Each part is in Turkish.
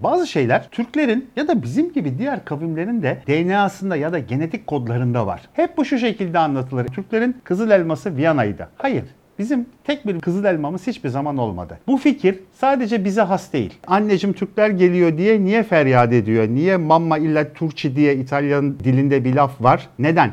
Bazı şeyler Türklerin ya da bizim gibi diğer kavimlerin de DNA'sında ya da genetik kodlarında var. Hep bu şu şekilde anlatılır. Türklerin kızıl elması Viyana'ydı. Hayır. Bizim tek bir kızıl elmamız hiçbir zaman olmadı. Bu fikir sadece bize has değil. Anneciğim Türkler geliyor diye niye feryat ediyor? Niye mamma illa turci diye İtalyan dilinde bir laf var? Neden?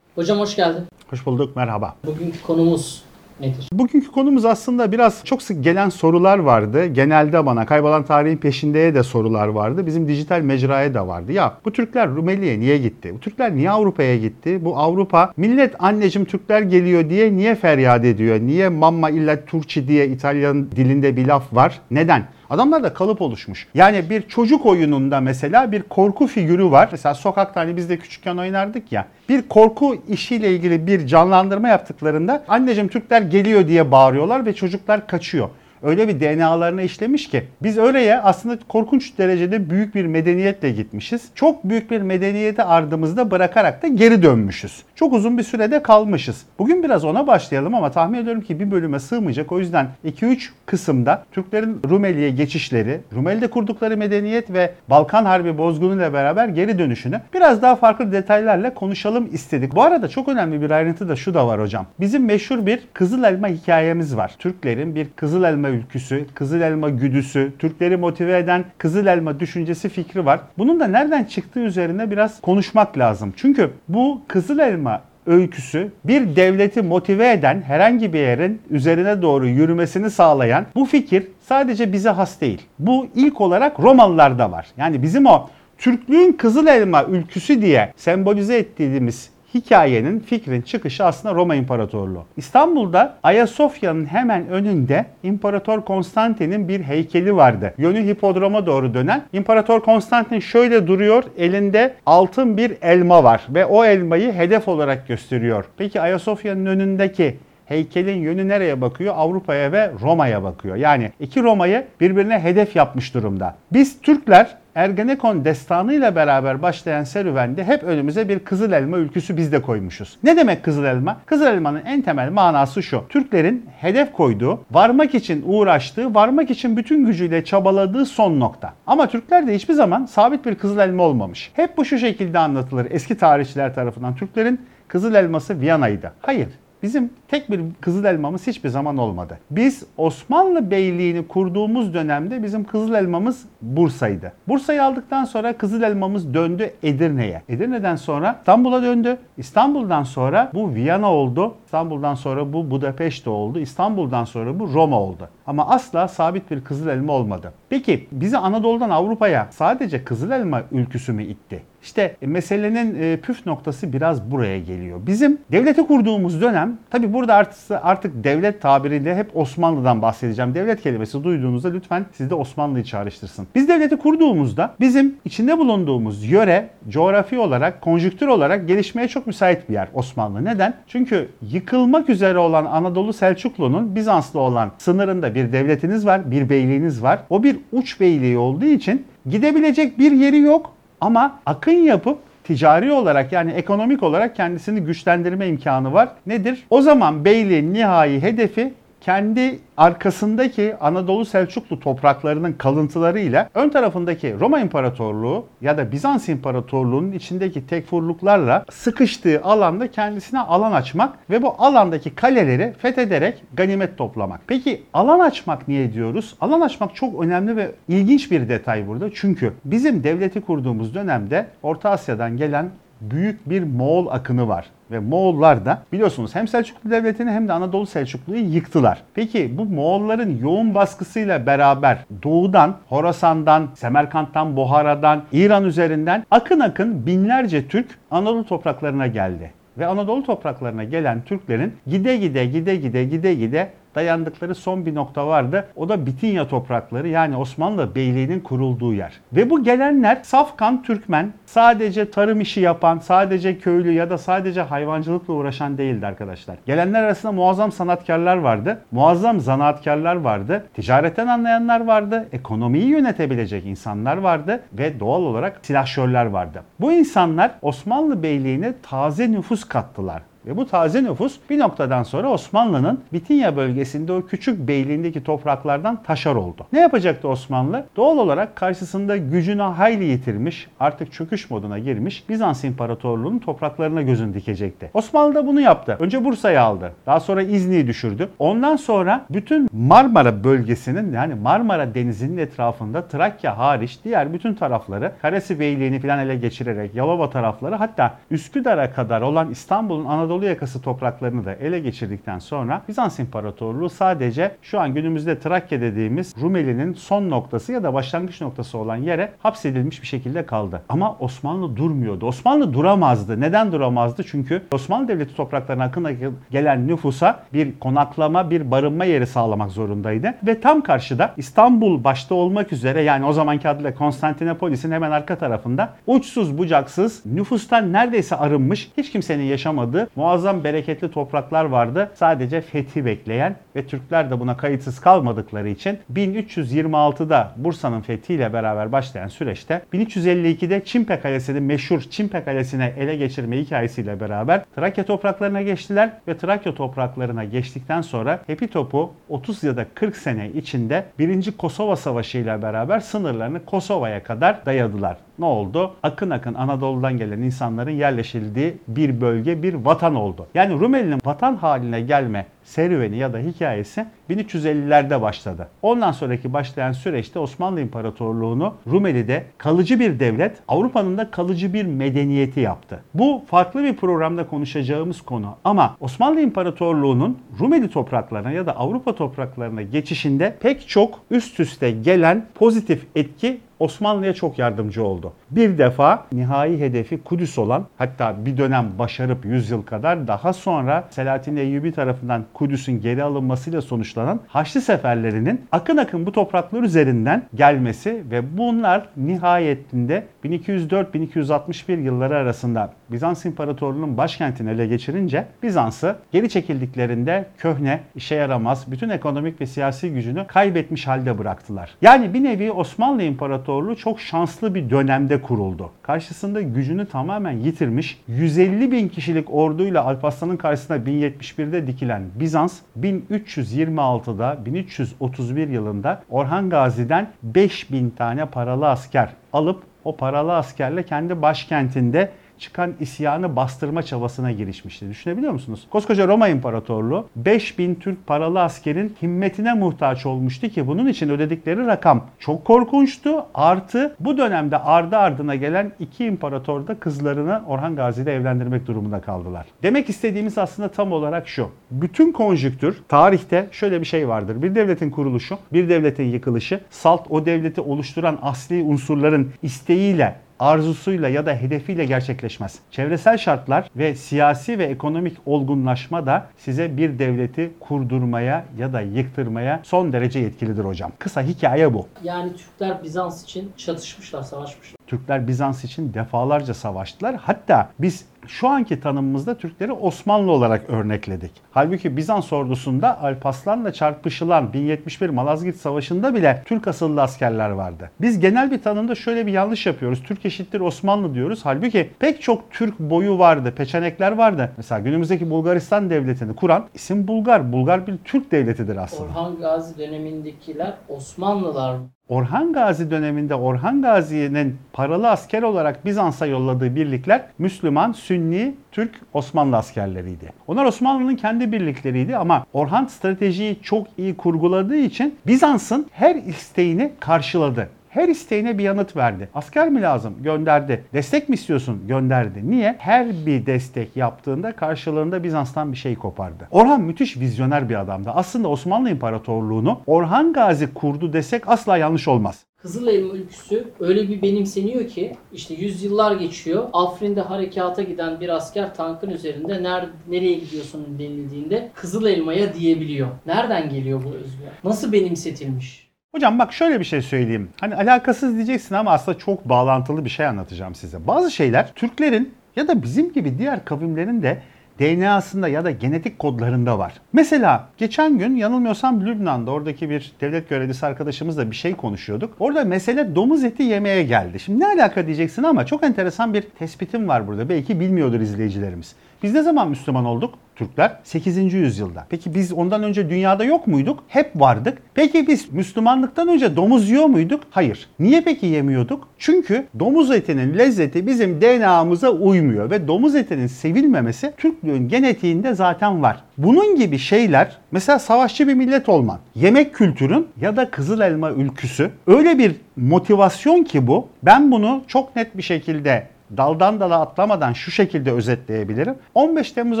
Hocam hoş geldin. Hoş bulduk, merhaba. Bugünkü konumuz nedir? Bugünkü konumuz aslında biraz çok sık gelen sorular vardı. Genelde bana kaybolan tarihin peşindeye de sorular vardı. Bizim dijital mecraya da vardı. Ya bu Türkler Rumeli'ye niye gitti? Bu Türkler niye Avrupa'ya gitti? Bu Avrupa millet anneciğim Türkler geliyor diye niye feryat ediyor? Niye mamma illa turci diye İtalyan dilinde bir laf var? Neden? Adamlarda kalıp oluşmuş. Yani bir çocuk oyununda mesela bir korku figürü var. Mesela sokakta hani biz de küçükken oynardık ya. Bir korku işiyle ilgili bir canlandırma yaptıklarında anneciğim Türkler geliyor diye bağırıyorlar ve çocuklar kaçıyor öyle bir DNA'larına işlemiş ki biz oraya aslında korkunç derecede büyük bir medeniyetle gitmişiz. Çok büyük bir medeniyeti ardımızda bırakarak da geri dönmüşüz. Çok uzun bir sürede kalmışız. Bugün biraz ona başlayalım ama tahmin ediyorum ki bir bölüme sığmayacak. O yüzden 2-3 kısımda Türklerin Rumeli'ye geçişleri, Rumeli'de kurdukları medeniyet ve Balkan Harbi bozgunuyla beraber geri dönüşünü biraz daha farklı detaylarla konuşalım istedik. Bu arada çok önemli bir ayrıntı da şu da var hocam. Bizim meşhur bir Kızıl Elma hikayemiz var. Türklerin bir Kızıl Elma elma ülküsü, kızıl elma güdüsü, Türkleri motive eden kızıl elma düşüncesi fikri var. Bunun da nereden çıktığı üzerine biraz konuşmak lazım. Çünkü bu kızıl elma öyküsü bir devleti motive eden herhangi bir yerin üzerine doğru yürümesini sağlayan bu fikir sadece bize has değil. Bu ilk olarak Romalılarda var. Yani bizim o Türklüğün kızıl elma ülküsü diye sembolize ettiğimiz hikayenin, fikrin çıkışı aslında Roma İmparatorluğu. İstanbul'da Ayasofya'nın hemen önünde İmparator Konstantin'in bir heykeli vardı. Yönü hipodroma doğru dönen. İmparator Konstantin şöyle duruyor, elinde altın bir elma var ve o elmayı hedef olarak gösteriyor. Peki Ayasofya'nın önündeki heykelin yönü nereye bakıyor? Avrupa'ya ve Roma'ya bakıyor. Yani iki Roma'yı birbirine hedef yapmış durumda. Biz Türkler Ergenekon destanıyla beraber başlayan serüvende hep önümüze bir kızıl elma ülküsü biz de koymuşuz. Ne demek kızıl elma? Kızıl elmanın en temel manası şu. Türklerin hedef koyduğu, varmak için uğraştığı, varmak için bütün gücüyle çabaladığı son nokta. Ama Türkler de hiçbir zaman sabit bir kızıl elma olmamış. Hep bu şu şekilde anlatılır eski tarihçiler tarafından. Türklerin kızıl elması Viyana'ydı. Hayır. Bizim tek bir kızıl elmamız hiçbir zaman olmadı. Biz Osmanlı Beyliğini kurduğumuz dönemde bizim kızıl elmamız Bursa'ydı. Bursa'yı aldıktan sonra kızıl elmamız döndü Edirne'ye. Edirne'den sonra İstanbul'a döndü. İstanbul'dan sonra bu Viyana oldu. İstanbul'dan sonra bu Budapeşte oldu. İstanbul'dan sonra bu Roma oldu. Ama asla sabit bir kızıl elma olmadı. Peki bizi Anadolu'dan Avrupa'ya sadece kızıl elma ülküsü mü itti? İşte meselenin e, püf noktası biraz buraya geliyor. Bizim devleti kurduğumuz dönem, tabi burada artık, artık devlet tabiriyle hep Osmanlı'dan bahsedeceğim. Devlet kelimesi duyduğunuzda lütfen siz de Osmanlı'yı çağrıştırsın. Biz devleti kurduğumuzda bizim içinde bulunduğumuz yöre coğrafi olarak, konjüktür olarak gelişmeye çok müsait bir yer Osmanlı. Neden? Çünkü yıkılmak üzere olan Anadolu Selçuklu'nun Bizans'la olan sınırında bir devletiniz var, bir beyliğiniz var. O bir uç beyliği olduğu için gidebilecek bir yeri yok ama akın yapıp ticari olarak yani ekonomik olarak kendisini güçlendirme imkanı var. Nedir? O zaman beyliğin nihai hedefi kendi arkasındaki Anadolu Selçuklu topraklarının kalıntılarıyla ön tarafındaki Roma İmparatorluğu ya da Bizans İmparatorluğu'nun içindeki tekfurluklarla sıkıştığı alanda kendisine alan açmak ve bu alandaki kaleleri fethederek ganimet toplamak. Peki alan açmak niye diyoruz? Alan açmak çok önemli ve ilginç bir detay burada. Çünkü bizim devleti kurduğumuz dönemde Orta Asya'dan gelen büyük bir Moğol akını var. Ve Moğollar da biliyorsunuz hem Selçuklu Devleti'ni hem de Anadolu Selçuklu'yu yıktılar. Peki bu Moğolların yoğun baskısıyla beraber doğudan, Horasan'dan, Semerkant'tan, Bohara'dan, İran üzerinden akın akın binlerce Türk Anadolu topraklarına geldi. Ve Anadolu topraklarına gelen Türklerin gide gide gide gide gide gide dayandıkları son bir nokta vardı. O da Bitinya toprakları yani Osmanlı Beyliği'nin kurulduğu yer. Ve bu gelenler Safkan Türkmen sadece tarım işi yapan, sadece köylü ya da sadece hayvancılıkla uğraşan değildi arkadaşlar. Gelenler arasında muazzam sanatkarlar vardı. Muazzam zanaatkarlar vardı. Ticaretten anlayanlar vardı. Ekonomiyi yönetebilecek insanlar vardı ve doğal olarak silahşörler vardı. Bu insanlar Osmanlı Beyliği'ne taze nüfus kattılar Ve bu taze nüfus bir noktadan sonra Osmanlı'nın Bitinya bölgesinde o küçük beyliğindeki topraklardan taşar oldu. Ne yapacaktı Osmanlı? Doğal olarak karşısında gücünü hayli yitirmiş, artık çöküş moduna girmiş Bizans İmparatorluğu'nun topraklarına gözünü dikecekti. Osmanlı da bunu yaptı. Önce Bursa'yı aldı. Daha sonra İzni'yi düşürdü. Ondan sonra bütün Marmara bölgesinin yani Marmara Denizi'nin etrafında Trakya hariç diğer bütün tarafları Karesi Beyliği'ni falan ele geçirerek Yalova tarafları hatta Üsküdar'a kadar olan İstanbul'un Anadolu yakası topraklarını da ele geçirdikten sonra Bizans İmparatorluğu sadece şu an günümüzde Trakya dediğimiz Rumeli'nin son noktası ya da başlangıç noktası olan yere hapsedilmiş bir şekilde kaldı. Ama Osmanlı durmuyordu. Osmanlı duramazdı. Neden duramazdı? Çünkü Osmanlı Devleti topraklarına akın gelen nüfusa bir konaklama, bir barınma yeri sağlamak zorundaydı. Ve tam karşıda İstanbul başta olmak üzere yani o zamanki adıyla Konstantinopolis'in hemen arka tarafında uçsuz bucaksız nüfustan neredeyse arınmış hiç kimsenin yaşamadığı muazzam bereketli topraklar vardı. Sadece fethi bekleyen ve Türkler de buna kayıtsız kalmadıkları için 1326'da Bursa'nın fethiyle beraber başlayan süreçte 1352'de Çimpe Kalesi'nin meşhur Çimpe Kalesi'ne ele geçirme hikayesiyle beraber Trakya topraklarına geçtiler ve Trakya topraklarına geçtikten sonra Hepi topu 30 ya da 40 sene içinde 1. Kosova Savaşı ile beraber sınırlarını Kosova'ya kadar dayadılar. Ne oldu? Akın akın Anadolu'dan gelen insanların yerleşildiği bir bölge, bir vatan oldu. Yani Rumeli'nin vatan haline gelme serüveni ya da hikayesi 1350'lerde başladı. Ondan sonraki başlayan süreçte Osmanlı İmparatorluğu'nu Rumeli'de kalıcı bir devlet, Avrupa'nın da kalıcı bir medeniyeti yaptı. Bu farklı bir programda konuşacağımız konu ama Osmanlı İmparatorluğu'nun Rumeli topraklarına ya da Avrupa topraklarına geçişinde pek çok üst üste gelen pozitif etki Osmanlı'ya çok yardımcı oldu. Bir defa nihai hedefi Kudüs olan hatta bir dönem başarıp 100 yıl kadar daha sonra Selahattin Eyyubi tarafından Kudüs'ün geri alınmasıyla sonuçlanan Haçlı seferlerinin akın akın bu topraklar üzerinden gelmesi ve bunlar nihayetinde 1204-1261 yılları arasında Bizans İmparatorluğu'nun başkentini ele geçirince Bizans'ı geri çekildiklerinde köhne, işe yaramaz, bütün ekonomik ve siyasi gücünü kaybetmiş halde bıraktılar. Yani bir nevi Osmanlı İmparatorluğu çok şanslı bir dönemde kuruldu. Karşısında gücünü tamamen yitirmiş 150 bin kişilik orduyla Alparslan'ın karşısına 1071'de dikilen Bizans 1326'da 1331 yılında Orhan Gazi'den 5000 tane paralı asker alıp o paralı askerle kendi başkentinde çıkan isyanı bastırma çabasına girişmişti. Düşünebiliyor musunuz? Koskoca Roma İmparatorluğu 5000 Türk paralı askerin himmetine muhtaç olmuştu ki bunun için ödedikleri rakam çok korkunçtu. Artı bu dönemde ardı ardına gelen iki imparator da kızlarını Orhan Gazi ile evlendirmek durumunda kaldılar. Demek istediğimiz aslında tam olarak şu. Bütün konjüktür tarihte şöyle bir şey vardır. Bir devletin kuruluşu, bir devletin yıkılışı, salt o devleti oluşturan asli unsurların isteğiyle arzusuyla ya da hedefiyle gerçekleşmez. Çevresel şartlar ve siyasi ve ekonomik olgunlaşma da size bir devleti kurdurmaya ya da yıktırmaya son derece yetkilidir hocam. Kısa hikaye bu. Yani Türkler Bizans için çatışmışlar, savaşmışlar. Türkler Bizans için defalarca savaştılar. Hatta biz şu anki tanımımızda Türkleri Osmanlı olarak örnekledik. Halbuki Bizans ordusunda Alparslan'la çarpışılan 1071 Malazgirt Savaşı'nda bile Türk asıllı askerler vardı. Biz genel bir tanımda şöyle bir yanlış yapıyoruz. Türk eşittir Osmanlı diyoruz. Halbuki pek çok Türk boyu vardı, peçenekler vardı. Mesela günümüzdeki Bulgaristan devletini kuran isim Bulgar. Bulgar bir Türk devletidir aslında. Orhan Gazi dönemindekiler Osmanlılar mı? Orhan Gazi döneminde Orhan Gazi'nin paralı asker olarak Bizans'a yolladığı birlikler Müslüman, Sünni, Türk, Osmanlı askerleriydi. Onlar Osmanlı'nın kendi birlikleriydi ama Orhan stratejiyi çok iyi kurguladığı için Bizans'ın her isteğini karşıladı. Her isteğine bir yanıt verdi. Asker mi lazım? Gönderdi. Destek mi istiyorsun? Gönderdi. Niye? Her bir destek yaptığında karşılığında Bizans'tan bir şey kopardı. Orhan müthiş vizyoner bir adamdı. Aslında Osmanlı İmparatorluğu'nu Orhan Gazi kurdu desek asla yanlış olmaz. Kızılelma ülküsü öyle bir benimseniyor ki işte yüzyıllar geçiyor. Afrin'de harekata giden bir asker tankın üzerinde ner nereye gidiyorsun denildiğinde Kızılelma'ya diyebiliyor. Nereden geliyor bu özgüven? Nasıl benimsetilmiş? Hocam bak şöyle bir şey söyleyeyim. Hani alakasız diyeceksin ama aslında çok bağlantılı bir şey anlatacağım size. Bazı şeyler Türklerin ya da bizim gibi diğer kavimlerin de DNA'sında ya da genetik kodlarında var. Mesela geçen gün yanılmıyorsam Lübnan'da oradaki bir devlet görevlisi arkadaşımızla bir şey konuşuyorduk. Orada mesele domuz eti yemeye geldi. Şimdi ne alaka diyeceksin ama çok enteresan bir tespitim var burada. Belki bilmiyordur izleyicilerimiz. Biz ne zaman Müslüman olduk? Türkler 8. yüzyılda. Peki biz ondan önce dünyada yok muyduk? Hep vardık. Peki biz Müslümanlıktan önce domuz yiyor muyduk? Hayır. Niye peki yemiyorduk? Çünkü domuz etinin lezzeti bizim DNA'mıza uymuyor ve domuz etinin sevilmemesi Türklüğün genetiğinde zaten var. Bunun gibi şeyler mesela savaşçı bir millet olman, yemek kültürün ya da kızıl elma ülküsü öyle bir motivasyon ki bu. Ben bunu çok net bir şekilde daldan dala atlamadan şu şekilde özetleyebilirim. 15 Temmuz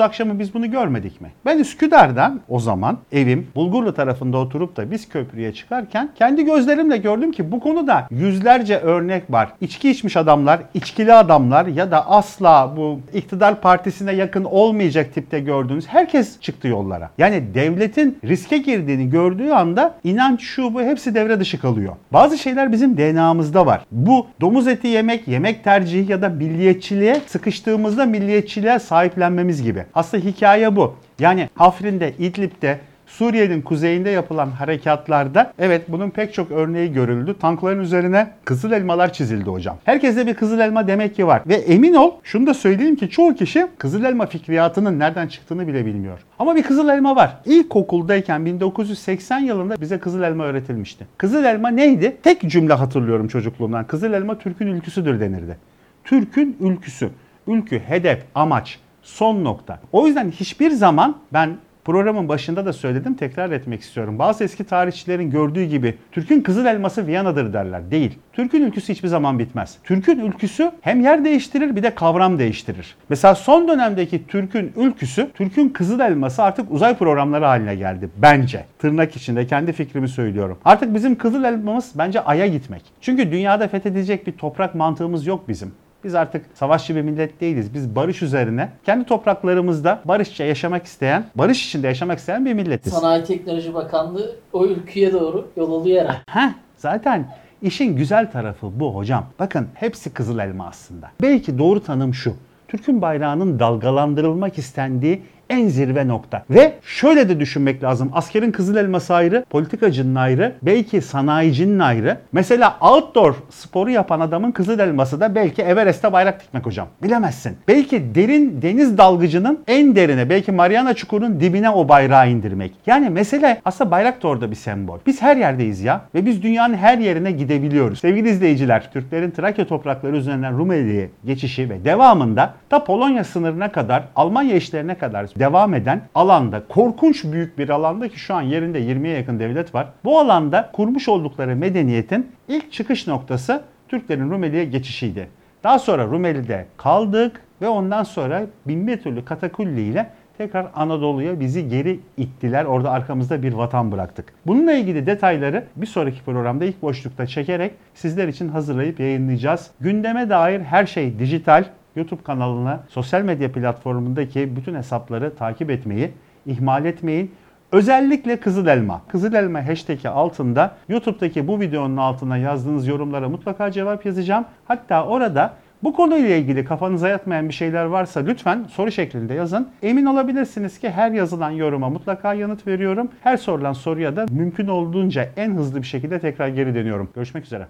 akşamı biz bunu görmedik mi? Ben Üsküdar'dan o zaman evim Bulgurlu tarafında oturup da biz köprüye çıkarken kendi gözlerimle gördüm ki bu konuda yüzlerce örnek var. İçki içmiş adamlar, içkili adamlar ya da asla bu iktidar partisine yakın olmayacak tipte gördüğünüz herkes çıktı yollara. Yani devletin riske girdiğini gördüğü anda inanç şu bu hepsi devre dışı kalıyor. Bazı şeyler bizim DNA'mızda var. Bu domuz eti yemek, yemek tercihi ya da milliyetçiliğe sıkıştığımızda milliyetçiliğe sahiplenmemiz gibi. Aslında hikaye bu. Yani Afrin'de, İdlib'de, Suriye'nin kuzeyinde yapılan harekatlarda evet bunun pek çok örneği görüldü. Tankların üzerine kızıl elmalar çizildi hocam. Herkeste bir kızıl elma demek ki var. Ve emin ol şunu da söyleyeyim ki çoğu kişi kızıl elma fikriyatının nereden çıktığını bile bilmiyor. Ama bir kızıl elma var. İlkokuldayken 1980 yılında bize kızıl elma öğretilmişti. Kızıl elma neydi? Tek cümle hatırlıyorum çocukluğumdan. Kızıl elma Türk'ün ülküsüdür denirdi. Türk'ün ülküsü. Ülkü, hedef, amaç, son nokta. O yüzden hiçbir zaman ben programın başında da söyledim tekrar etmek istiyorum. Bazı eski tarihçilerin gördüğü gibi Türk'ün kızıl elması Viyana'dır derler. Değil. Türk'ün ülküsü hiçbir zaman bitmez. Türk'ün ülküsü hem yer değiştirir bir de kavram değiştirir. Mesela son dönemdeki Türk'ün ülküsü, Türk'ün kızıl elması artık uzay programları haline geldi. Bence. Tırnak içinde kendi fikrimi söylüyorum. Artık bizim kızıl elmamız bence Ay'a gitmek. Çünkü dünyada fethedilecek bir toprak mantığımız yok bizim. Biz artık savaşçı bir millet değiliz. Biz barış üzerine kendi topraklarımızda barışça yaşamak isteyen, barış içinde yaşamak isteyen bir milletiz. Sanayi Teknoloji Bakanlığı o ülkeye doğru yol alıyor. Heh, zaten işin güzel tarafı bu hocam. Bakın hepsi kızıl elma aslında. Belki doğru tanım şu. Türk'ün bayrağının dalgalandırılmak istendiği en zirve nokta. Ve şöyle de düşünmek lazım. Askerin kızıl elması ayrı, politikacının ayrı, belki sanayicinin ayrı. Mesela outdoor sporu yapan adamın kızıl elması da belki Everest'te bayrak dikmek hocam. Bilemezsin. Belki derin deniz dalgıcının en derine, belki Mariana Çukuru'nun dibine o bayrağı indirmek. Yani mesele aslında bayrak da orada bir sembol. Biz her yerdeyiz ya ve biz dünyanın her yerine gidebiliyoruz. Sevgili izleyiciler, Türklerin Trakya toprakları üzerinden Rumeli'ye geçişi ve devamında da Polonya sınırına kadar, Almanya işlerine kadar devam eden alanda, korkunç büyük bir alanda ki şu an yerinde 20'ye yakın devlet var. Bu alanda kurmuş oldukları medeniyetin ilk çıkış noktası Türklerin Rumeli'ye geçişiydi. Daha sonra Rumeli'de kaldık ve ondan sonra bin bir türlü katakulli ile tekrar Anadolu'ya bizi geri ittiler. Orada arkamızda bir vatan bıraktık. Bununla ilgili detayları bir sonraki programda ilk boşlukta çekerek sizler için hazırlayıp yayınlayacağız. Gündeme dair her şey dijital. YouTube kanalına, sosyal medya platformundaki bütün hesapları takip etmeyi ihmal etmeyin. Özellikle Kızıl Elma. Kızıl Elma hashtag'i altında YouTube'daki bu videonun altına yazdığınız yorumlara mutlaka cevap yazacağım. Hatta orada bu konuyla ilgili kafanıza yatmayan bir şeyler varsa lütfen soru şeklinde yazın. Emin olabilirsiniz ki her yazılan yoruma mutlaka yanıt veriyorum. Her sorulan soruya da mümkün olduğunca en hızlı bir şekilde tekrar geri dönüyorum. Görüşmek üzere.